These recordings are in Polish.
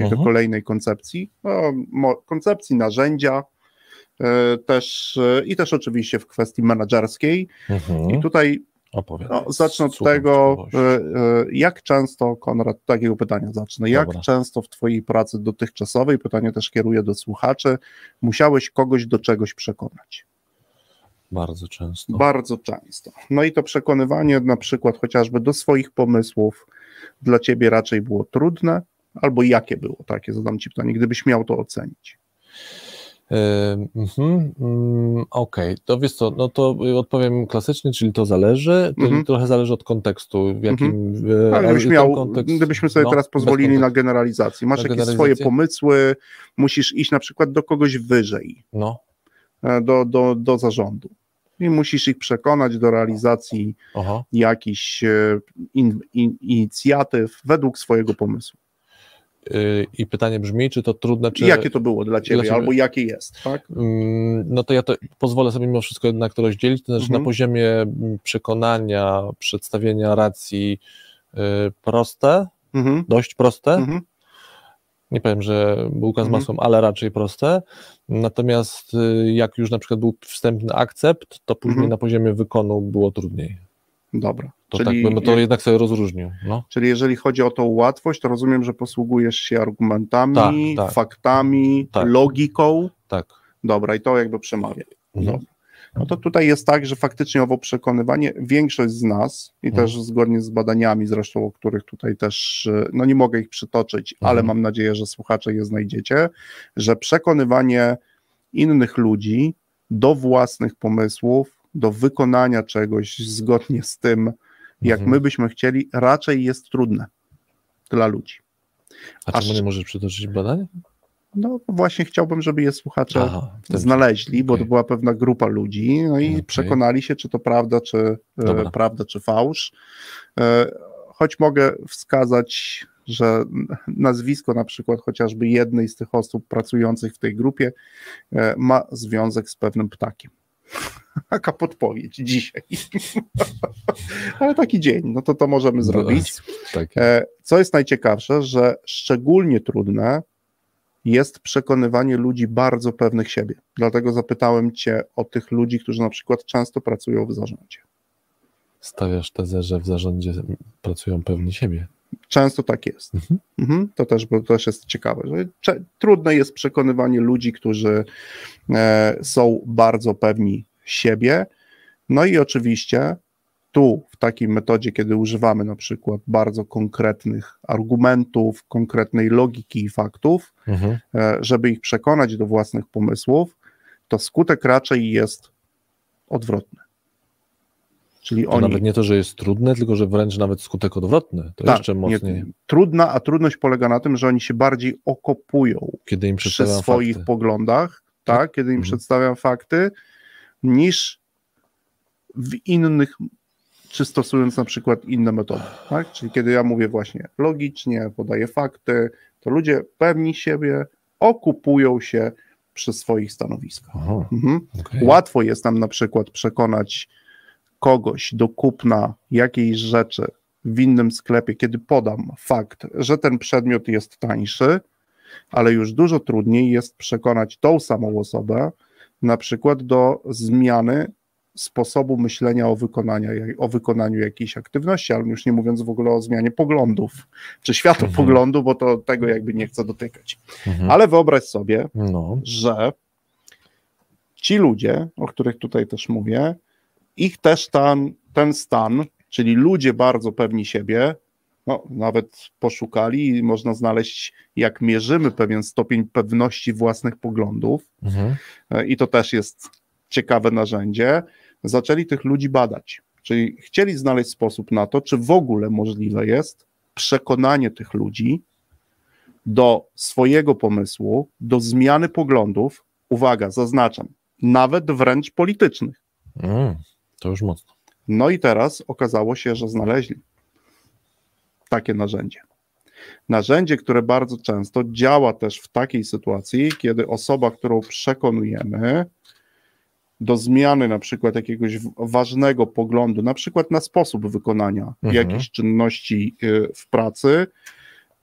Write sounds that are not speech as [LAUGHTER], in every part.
czyli do Mhm. kolejnej koncepcji, no, koncepcji narzędzia, e, też e, i też oczywiście w kwestii menedżerskiej. Mhm. I tutaj no, zacznę od tego, e, jak często, Konrad, takiego pytania zacznę, jak Dobra. często w Twojej pracy dotychczasowej, pytanie też kieruję do słuchaczy, musiałeś kogoś do czegoś przekonać? Bardzo często. Bardzo często. No i to przekonywanie na przykład chociażby do swoich pomysłów dla Ciebie raczej było trudne, albo jakie było? Takie zadam Ci pytanie, gdybyś miał to ocenić. Mhm, mm, Okej, to wiesz co, no to odpowiem klasycznie, czyli to zależy, to Mhm. trochę zależy od kontekstu, w jakim... y, Ale gdybyś miał, kontekst- gdybyśmy sobie no, teraz pozwolili na generalizację. Masz Na jakieś swoje pomysły, musisz iść na przykład do kogoś wyżej. No, e, do, do, do zarządu. I musisz ich przekonać do realizacji aha. jakichś e, in, in, inicjatyw według swojego pomysłu. Y, I pytanie brzmi, czy to trudne, czy... Jakie to było dla ciebie, dla ciebie? albo jakie jest, tak? Mm, No to ja to pozwolę sobie mimo wszystko jednak to rozdzielić, to znaczy Mhm. na poziomie mm, przekonania, przedstawienia racji y, proste, Mhm. dość proste, Mhm. nie powiem, że bułka z Mhm. masłem, ale raczej proste, natomiast y, jak już na przykład był wstępny akcept, to później Mhm. na poziomie wykonu było trudniej. Dobra. To czyli, tak bym to jednak sobie rozróżnił. No. czyli jeżeli chodzi o tą łatwość, to rozumiem, że posługujesz się argumentami, Tak, tak. faktami, Tak. logiką. Tak. Dobra, i to jakby przemawia. Mhm. No to tutaj jest tak, że faktycznie owo przekonywanie, większość z nas, i Mhm. też zgodnie z badaniami zresztą, o których tutaj też, e, no nie mogę ich przytoczyć, ale Mhm. mam nadzieję, że słuchacze je znajdziecie, że przekonywanie innych ludzi do własnych pomysłów, do wykonania czegoś zgodnie z tym, jak Mhm. my byśmy chcieli, raczej jest trudne dla ludzi. A Aż- czemu nie możesz przytoczyć badań? No właśnie chciałbym, żeby je słuchacze Aha, znaleźli, bo Okej. to była pewna grupa ludzi, no i Okej. przekonali się, czy to prawda, czy, e, Dobra. prawda, czy fałsz. E, Choć mogę wskazać, że nazwisko na przykład chociażby jednej z tych osób pracujących w tej grupie e, ma związek z pewnym ptakiem. [LAUGHS] Taka podpowiedź dzisiaj. [LAUGHS] Ale taki dzień, no to to możemy zrobić. Tak. E, Co jest najciekawsze, że szczególnie trudne jest przekonywanie ludzi bardzo pewnych siebie. Dlatego zapytałem Cię o tych ludzi, którzy na przykład często pracują w zarządzie. Stawiasz tezę, że w zarządzie pracują pewni siebie. Często tak jest. Mhm. Mhm, to, też, to też jest ciekawe. Że trudne jest przekonywanie ludzi, którzy e, są bardzo pewni siebie. No i oczywiście tu, w takiej metodzie, kiedy używamy na przykład bardzo konkretnych argumentów, konkretnej logiki i faktów, Mhm. e, żeby ich przekonać do własnych pomysłów, to skutek raczej jest odwrotny. Czyli To oni nawet nie to, że jest trudne, tylko że wręcz nawet skutek odwrotny. To jeszcze Tak, nie, mocniej, trudna, a trudność polega na tym, że oni się bardziej okopują kiedy im przy swoich fakty. poglądach, tak, kiedy im Mhm. przedstawiam fakty, niż w innych, czy stosując na przykład inne metody, tak? Czyli kiedy ja mówię właśnie logicznie, podaję fakty, to ludzie pewni siebie okupują się przy swoich stanowiskach. Aha, Mhm. okej. Łatwo jest nam na przykład przekonać kogoś do kupna jakiejś rzeczy w innym sklepie, kiedy podam fakt, że ten przedmiot jest tańszy, ale już dużo trudniej jest przekonać tą samą osobę na przykład do zmiany sposobu myślenia o, wykonania, o wykonaniu jakiejś aktywności, ale już nie mówiąc w ogóle o zmianie poglądów czy światopoglądu, bo to tego jakby nie chcę dotykać. Mhm. Ale wyobraź sobie, No, że ci ludzie, o których tutaj też mówię, ich też ten, ten stan, czyli ludzie bardzo pewni siebie, no, nawet poszukali i można znaleźć, jak mierzymy pewien stopień pewności własnych poglądów, mhm. i to też jest ciekawe narzędzie, zaczęli tych ludzi badać. Czyli chcieli znaleźć sposób na to, czy w ogóle możliwe jest przekonanie tych ludzi do swojego pomysłu, do zmiany poglądów, uwaga, zaznaczam, nawet wręcz politycznych. Mm, to już mocno. No i teraz okazało się, że znaleźli takie narzędzie. Narzędzie, które bardzo często działa też w takiej sytuacji, kiedy osoba, którą przekonujemy do zmiany na przykład jakiegoś ważnego poglądu, na przykład na sposób wykonania Mhm. jakichś czynności y, w pracy,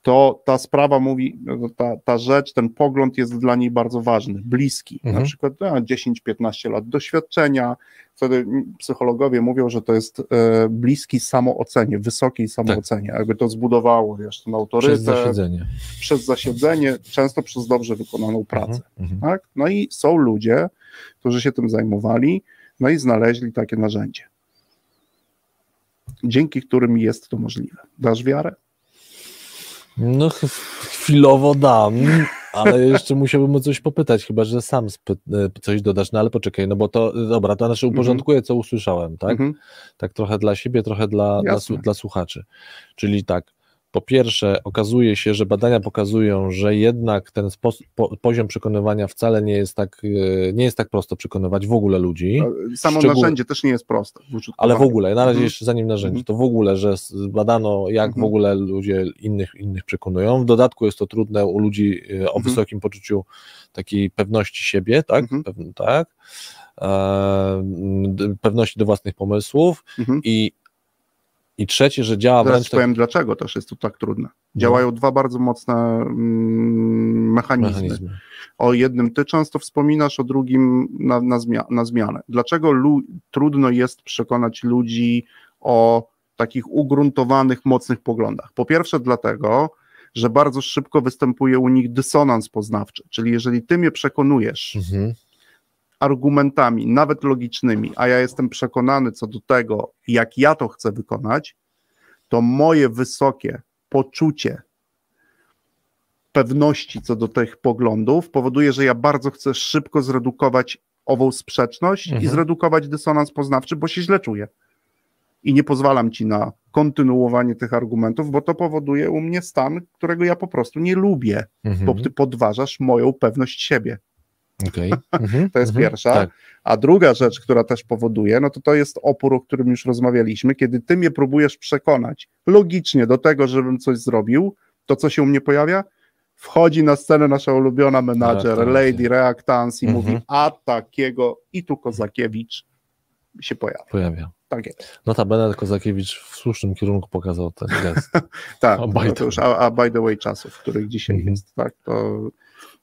to ta sprawa mówi, no, ta, ta rzecz, ten pogląd jest dla niej bardzo ważny, bliski. Mhm. Na przykład no, 10-15 lat doświadczenia. Wtedy psychologowie mówią, że to jest e, bliski samoocenie, wysokiej samoocenie. Tak. Jakby to zbudowało, wiesz, ten autorytet. Przez zasiedzenie. Przez zasiedzenie, często przez dobrze wykonaną pracę. Mhm. Tak? No i są ludzie, którzy się tym zajmowali, no i znaleźli takie narzędzie, dzięki którym jest to możliwe. Dasz wiarę? No chwilowo dam, ale jeszcze musiałbym o coś popytać, chyba że sam e, coś dodasz, no ale poczekaj, no bo to, dobra, to znaczy uporządkuję, co usłyszałem, tak? Mhm. Tak trochę dla siebie, trochę dla, dla, dla słuchaczy. Czyli tak, po pierwsze, okazuje się, że badania pokazują, że jednak ten po, poziom przekonywania wcale nie jest tak, e, nie jest tak prosto przekonywać w ogóle ludzi. Samo Szczegół... narzędzie też nie jest proste. Ale w ogóle, na razie mhm. jeszcze zanim narzędzie, to w ogóle, że badano, jak mhm. w ogóle ludzie innych, innych przekonują. W dodatku jest to trudne u ludzi e, o mhm. wysokim poczuciu takiej pewności siebie, tak? Mhm. tak? E, pewności do własnych pomysłów mhm. i i trzecie, że działa Teraz wręcz... Tak- powiem, tak... dlaczego też jest to tak trudne. Działają no. dwa bardzo mocne mm, mechanizmy. mechanizmy. O jednym ty często wspominasz, o drugim na, na, zmia na zmianę. Dlaczego trudno jest przekonać ludzi o takich ugruntowanych, mocnych poglądach? Po pierwsze dlatego, że bardzo szybko występuje u nich dysonans poznawczy, czyli jeżeli ty mnie przekonujesz, mhm argumentami, nawet logicznymi, a ja jestem przekonany co do tego, jak ja to chcę wykonać, to moje wysokie poczucie pewności co do tych poglądów powoduje, że ja bardzo chcę szybko zredukować ową sprzeczność mhm. i zredukować dysonans poznawczy, bo się źle czuję. I nie pozwalam ci na kontynuowanie tych argumentów, bo to powoduje u mnie stan, którego ja po prostu nie lubię, mhm. bo ty podważasz moją pewność siebie. Okay. [LAUGHS] Mhm. to jest mhm. pierwsza. Tak. A druga rzecz, która też powoduje, no to to jest opór, o którym już rozmawialiśmy, kiedy ty mnie próbujesz przekonać logicznie do tego, żebym coś zrobił, to co się u mnie pojawia? Wchodzi na scenę nasza ulubiona menadżer, Lady Reactance i mhm. mówi, a takiego i tu Kozakiewicz się pojawia. Pojawia. Tak jest. Notabene Kozakiewicz w słusznym kierunku pokazał ten gest. [LAUGHS] tak, a, by, już, a, a by the way czasów, w których dzisiaj mhm. jest, tak, to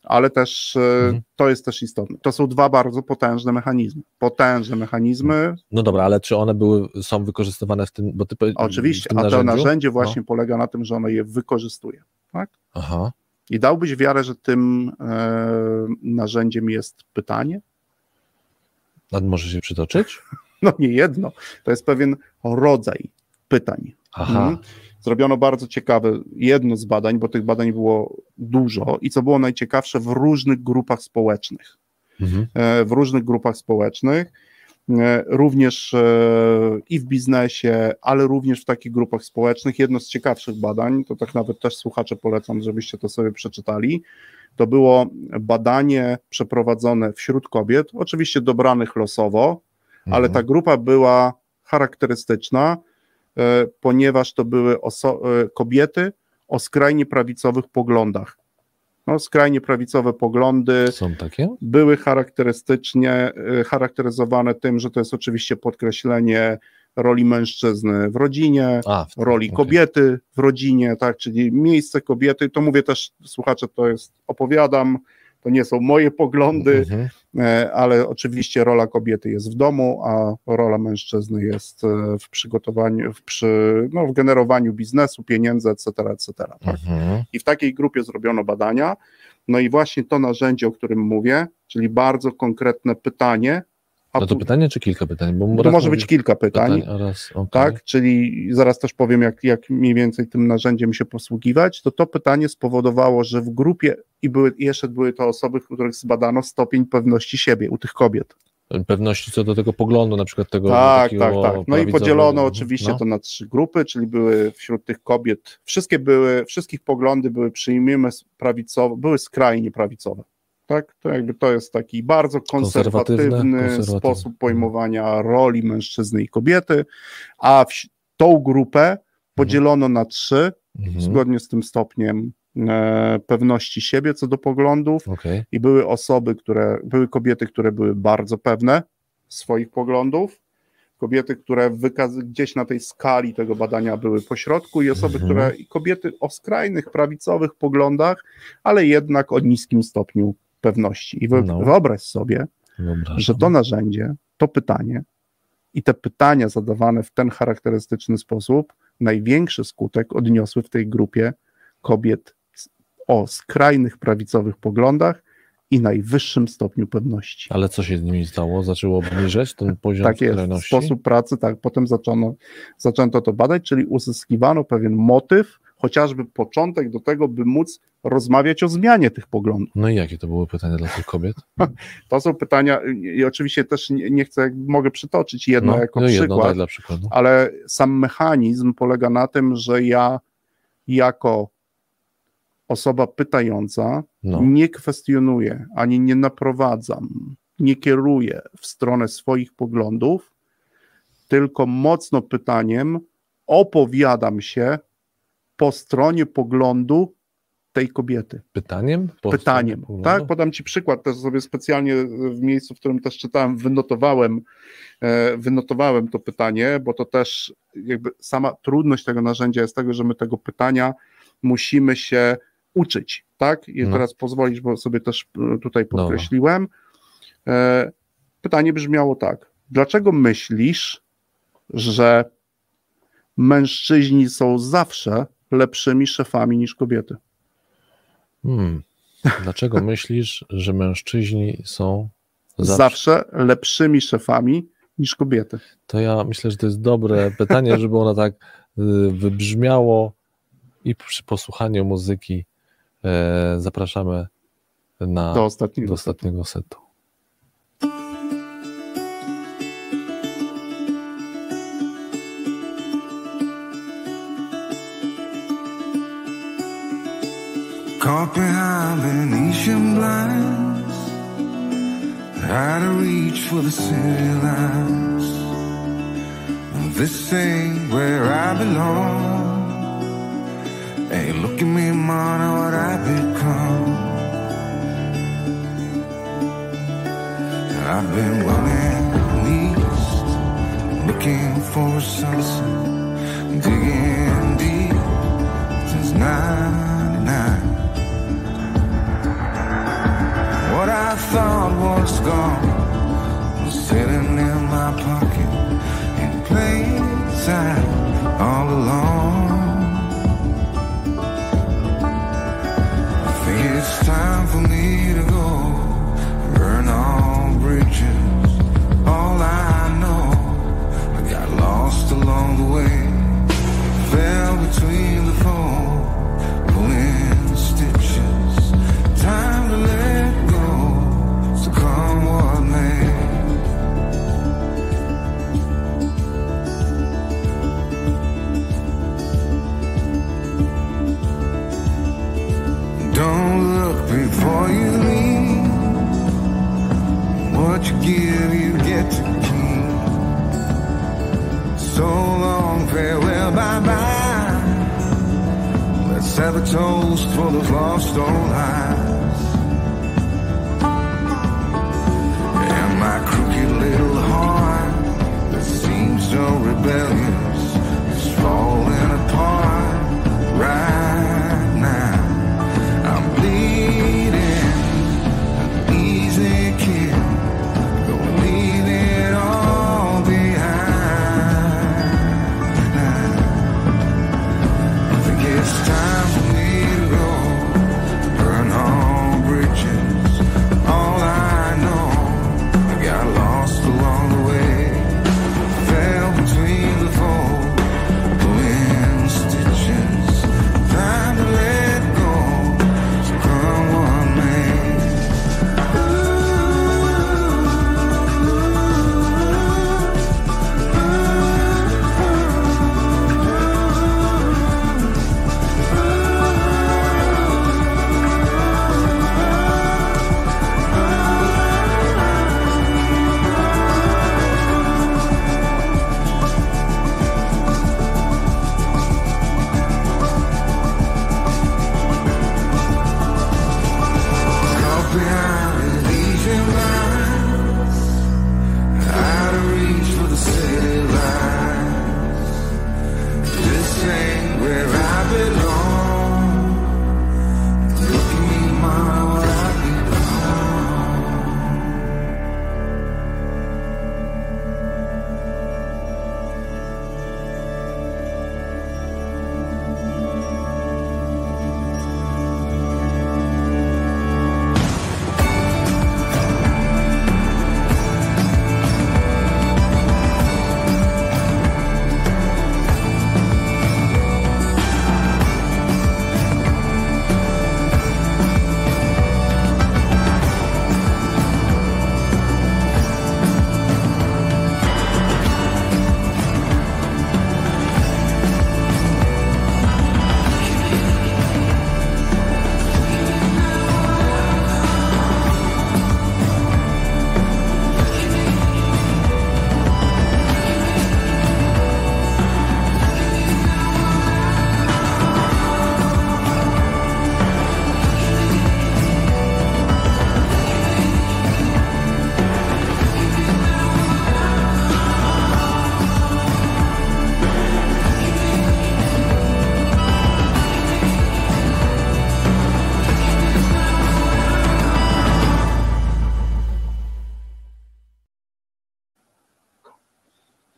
ale też e, mhm. to jest też istotne. To są dwa bardzo potężne mechanizmy. Potężne mechanizmy. No dobra, ale czy one były, są wykorzystywane w tym, bo ty Oczywiście, a to narzędzie właśnie no. polega na tym, że ono je wykorzystuje. Tak? Aha. I dałbyś wiarę, że tym e, narzędziem jest pytanie? A może się przytoczyć? [LAUGHS] No nie jedno. To jest pewien rodzaj pytań. Aha. Mhm zrobiono bardzo ciekawe, jedno z badań, bo tych badań było dużo i co było najciekawsze, w różnych grupach społecznych. Mhm. E, w różnych grupach społecznych, e, również e, i w biznesie, ale również w takich grupach społecznych. Jedno z ciekawszych badań, to tak nawet też słuchacze polecam, żebyście to sobie przeczytali, to było badanie przeprowadzone wśród kobiet, oczywiście dobranych losowo, mhm. ale ta grupa była charakterystyczna, ponieważ to były e, kobiety o skrajnie prawicowych poglądach. No, skrajnie prawicowe poglądy Są takie? były charakterystycznie e, charakteryzowane tym, że to jest oczywiście podkreślenie roli mężczyzny w rodzinie, A, w roli okay. kobiety w rodzinie, tak, czyli miejsce kobiety, to mówię też, słuchacze, to jest, opowiadam, to nie są moje poglądy, mhm. E, ale oczywiście rola kobiety jest w domu, a rola mężczyzny jest e, w przygotowaniu, w, przy, no, w generowaniu biznesu, pieniędzy, etc., etc. Tak? Mhm. I w takiej grupie zrobiono badania, no i właśnie to narzędzie, o którym mówię, czyli bardzo konkretne pytanie, no to pytanie czy kilka pytań? Bo to może być kilka pytań. pytań oraz, okay. Tak, czyli zaraz też powiem, jak, jak mniej więcej tym narzędziem się posługiwać. To to pytanie spowodowało, że w grupie i były, jeszcze były to osoby, których zbadano stopień pewności siebie u tych kobiet. Pewności co do tego poglądu, na przykład tego. Tak, tak, tak. No i podzielono oczywiście no. to na trzy grupy, czyli były wśród tych kobiet, wszystkie były, wszystkich poglądy były, przyjmijmy, prawicowe, były skrajnie prawicowe. Tak? To jakby to jest taki bardzo konserwatywny, konserwatywny. sposób pojmowania roli mężczyzny i kobiety, a w, tą grupę podzielono na trzy, mhm. zgodnie z tym stopniem e, pewności siebie co do poglądów okay. i były osoby, które, były kobiety, które były bardzo pewne swoich poglądów, kobiety, które wykaz- gdzieś na tej skali tego badania były pośrodku i osoby, mhm. które i kobiety o skrajnych prawicowych poglądach, ale jednak o niskim stopniu pewności. I no. wyobraź sobie, Wyobrażam. że to narzędzie, to pytanie i te pytania zadawane w ten charakterystyczny sposób największy skutek odniosły w tej grupie kobiet o skrajnych prawicowych poglądach i najwyższym stopniu pewności. Ale co się z nimi stało? Zaczęło obniżać ten poziom tak jest, sposób pracy, tak, potem zaczęto, zaczęto to badać, czyli uzyskiwano pewien motyw, chociażby początek do tego, by móc rozmawiać o zmianie tych poglądów. No i jakie to były pytania dla tych kobiet? [LAUGHS] To są pytania, i oczywiście też nie, nie chcę, mogę przytoczyć jedno no, jako no przykład, jedno ale sam mechanizm polega na tym, że ja jako osoba pytająca no. nie kwestionuje ani nie naprowadzam, nie kieruję w stronę swoich poglądów, tylko mocno pytaniem opowiadam się po stronie poglądu tej kobiety. Pytaniem? Pytaniem. Tak, podam Ci przykład, też sobie specjalnie w miejscu, w którym też czytałem, wynotowałem, e, wynotowałem to pytanie, bo to też jakby sama trudność tego narzędzia jest tego, że my tego pytania musimy się uczyć, tak? I no. teraz pozwolisz, bo sobie też e, tutaj no. podkreśliłem. No. Pytanie brzmiało tak. Dlaczego myślisz, że mężczyźni są zawsze lepszymi szefami niż kobiety? Hmm. Dlaczego [LAUGHS] myślisz, że mężczyźni są zawsze... zawsze lepszymi szefami niż kobiety? To ja myślę, że to jest dobre pytanie, [LAUGHS] żeby ono tak y, wybrzmiało i przy posłuchaniu muzyki e, zapraszamy na, do ostatniego, do ostatniego setu. Caught behind Venetian blinds. Had to reach for the city lights This ain't where I belong. Hey, look at me, man, what I've become? I've been running east Looking for a sunset Digging deep since 99 almost gone. Sitting in my pocket and playing sad all alone.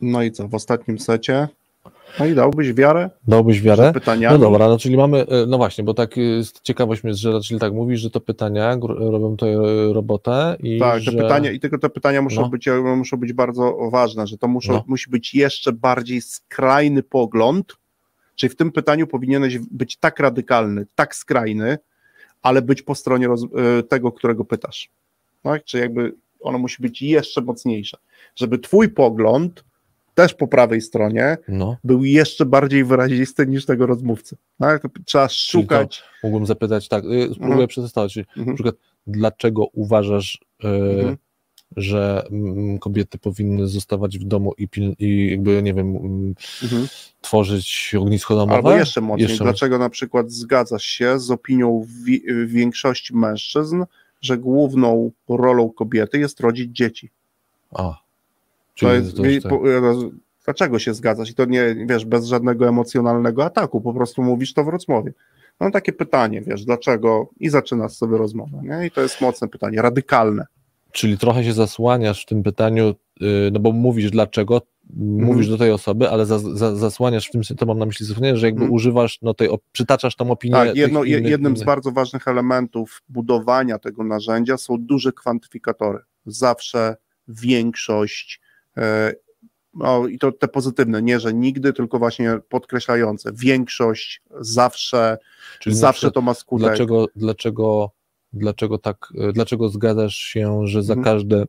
No i co, w ostatnim secie? No i dałbyś wiarę? Dałbyś wiarę? Pytania. No dobra, no czyli mamy, e, no właśnie, bo tak jest ciekawość mnie, że czyli tak mówisz, że to pytania robią tutaj e, robotę i Tak, te że... pytania, i tylko te pytania muszą, No. być, muszą być bardzo ważne, że to muszą, No. musi być jeszcze bardziej skrajny pogląd, czyli w tym pytaniu powinieneś być tak radykalny, tak skrajny, ale być po stronie roz, tego, którego pytasz. Tak? Czy jakby ono musi być jeszcze mocniejsze, żeby twój pogląd też po prawej stronie No, był jeszcze bardziej wyrazisty niż tego rozmówcy. Tak? To trzeba szukać. mógłbym zapytać tak, y, spróbuję Mhm. przetestować, czyli na Mhm. przykład dlaczego uważasz, e, Mhm. że mm, kobiety powinny zostawać w domu i, i jakby, nie wiem, mm, Mhm. tworzyć ognisko domowe? Albo jeszcze mocniej, Jeszcze dlaczego na przykład zgadzasz się z opinią wi- większości mężczyzn, że główną rolą kobiety jest rodzić dzieci? A, To czyli jest, to tak. po- roz- dlaczego się zgadzasz? I to nie, wiesz, bez żadnego emocjonalnego ataku, po prostu mówisz to w rozmowie. No takie pytanie, wiesz, dlaczego? I zaczynasz sobie rozmowę, nie? I to jest mocne pytanie, radykalne. Czyli trochę się zasłaniasz w tym pytaniu, y, no bo mówisz dlaczego, mówisz do tej osoby, ale za, za, zasłaniasz w tym, to mam na myśli zasłaniasz, że jakby Mhm. używasz, no tej, przytaczasz tą opinię. Tak, jedno, je- innych- jednym z innych- bardzo ważnych elementów budowania tego narzędzia są duże kwantyfikatory. Zawsze większość, no i to te pozytywne, nie że nigdy, tylko właśnie podkreślające. Większość, zawsze, Czyli zawsze to ma skutek. Dlaczego, dlaczego, dlaczego tak, dlaczego zgadzasz się, że za Mhm. każde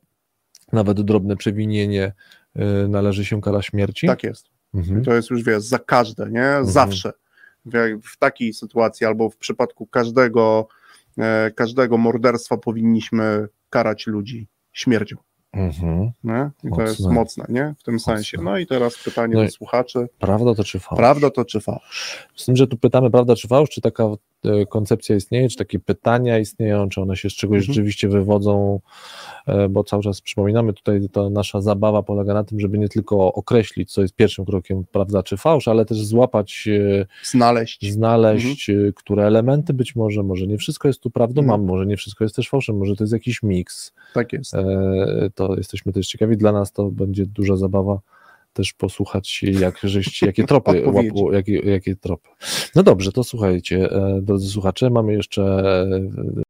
nawet drobne przewinienie y, należy się kara śmierci? Tak jest. Mhm. To jest już, wiesz, za każde, nie? Zawsze. W, w takiej sytuacji albo w przypadku każdego, e, każdego morderstwa powinniśmy karać ludzi śmiercią. Mhm. I to jest Mocne. mocne, nie? W tym sensie. No i teraz pytanie No do słuchaczy. Prawda to czy fałsz? Prawda to czy fałsz? Z tym, że tu pytamy, prawda czy fałsz, czy taka koncepcja istnieje, czy takie pytania istnieją, czy one się z czegoś Mhm. rzeczywiście wywodzą, e, bo cały czas przypominamy, tutaj ta nasza zabawa polega na tym, żeby nie tylko określić, co jest pierwszym krokiem, prawda czy fałsz, ale też złapać, e, Znaleźć. znaleźć, e, które elementy być może, może nie wszystko jest tu prawdą, Mhm. może nie wszystko jest też fałszem, może to jest jakiś miks, Tak jest. E, to jesteśmy też ciekawi, dla nas to będzie duża zabawa też posłuchać, jak żeście, jakie tropy [LAUGHS] łapło, jakie, jakie tropy. No dobrze, to słuchajcie, e, drodzy słuchacze, mamy jeszcze e,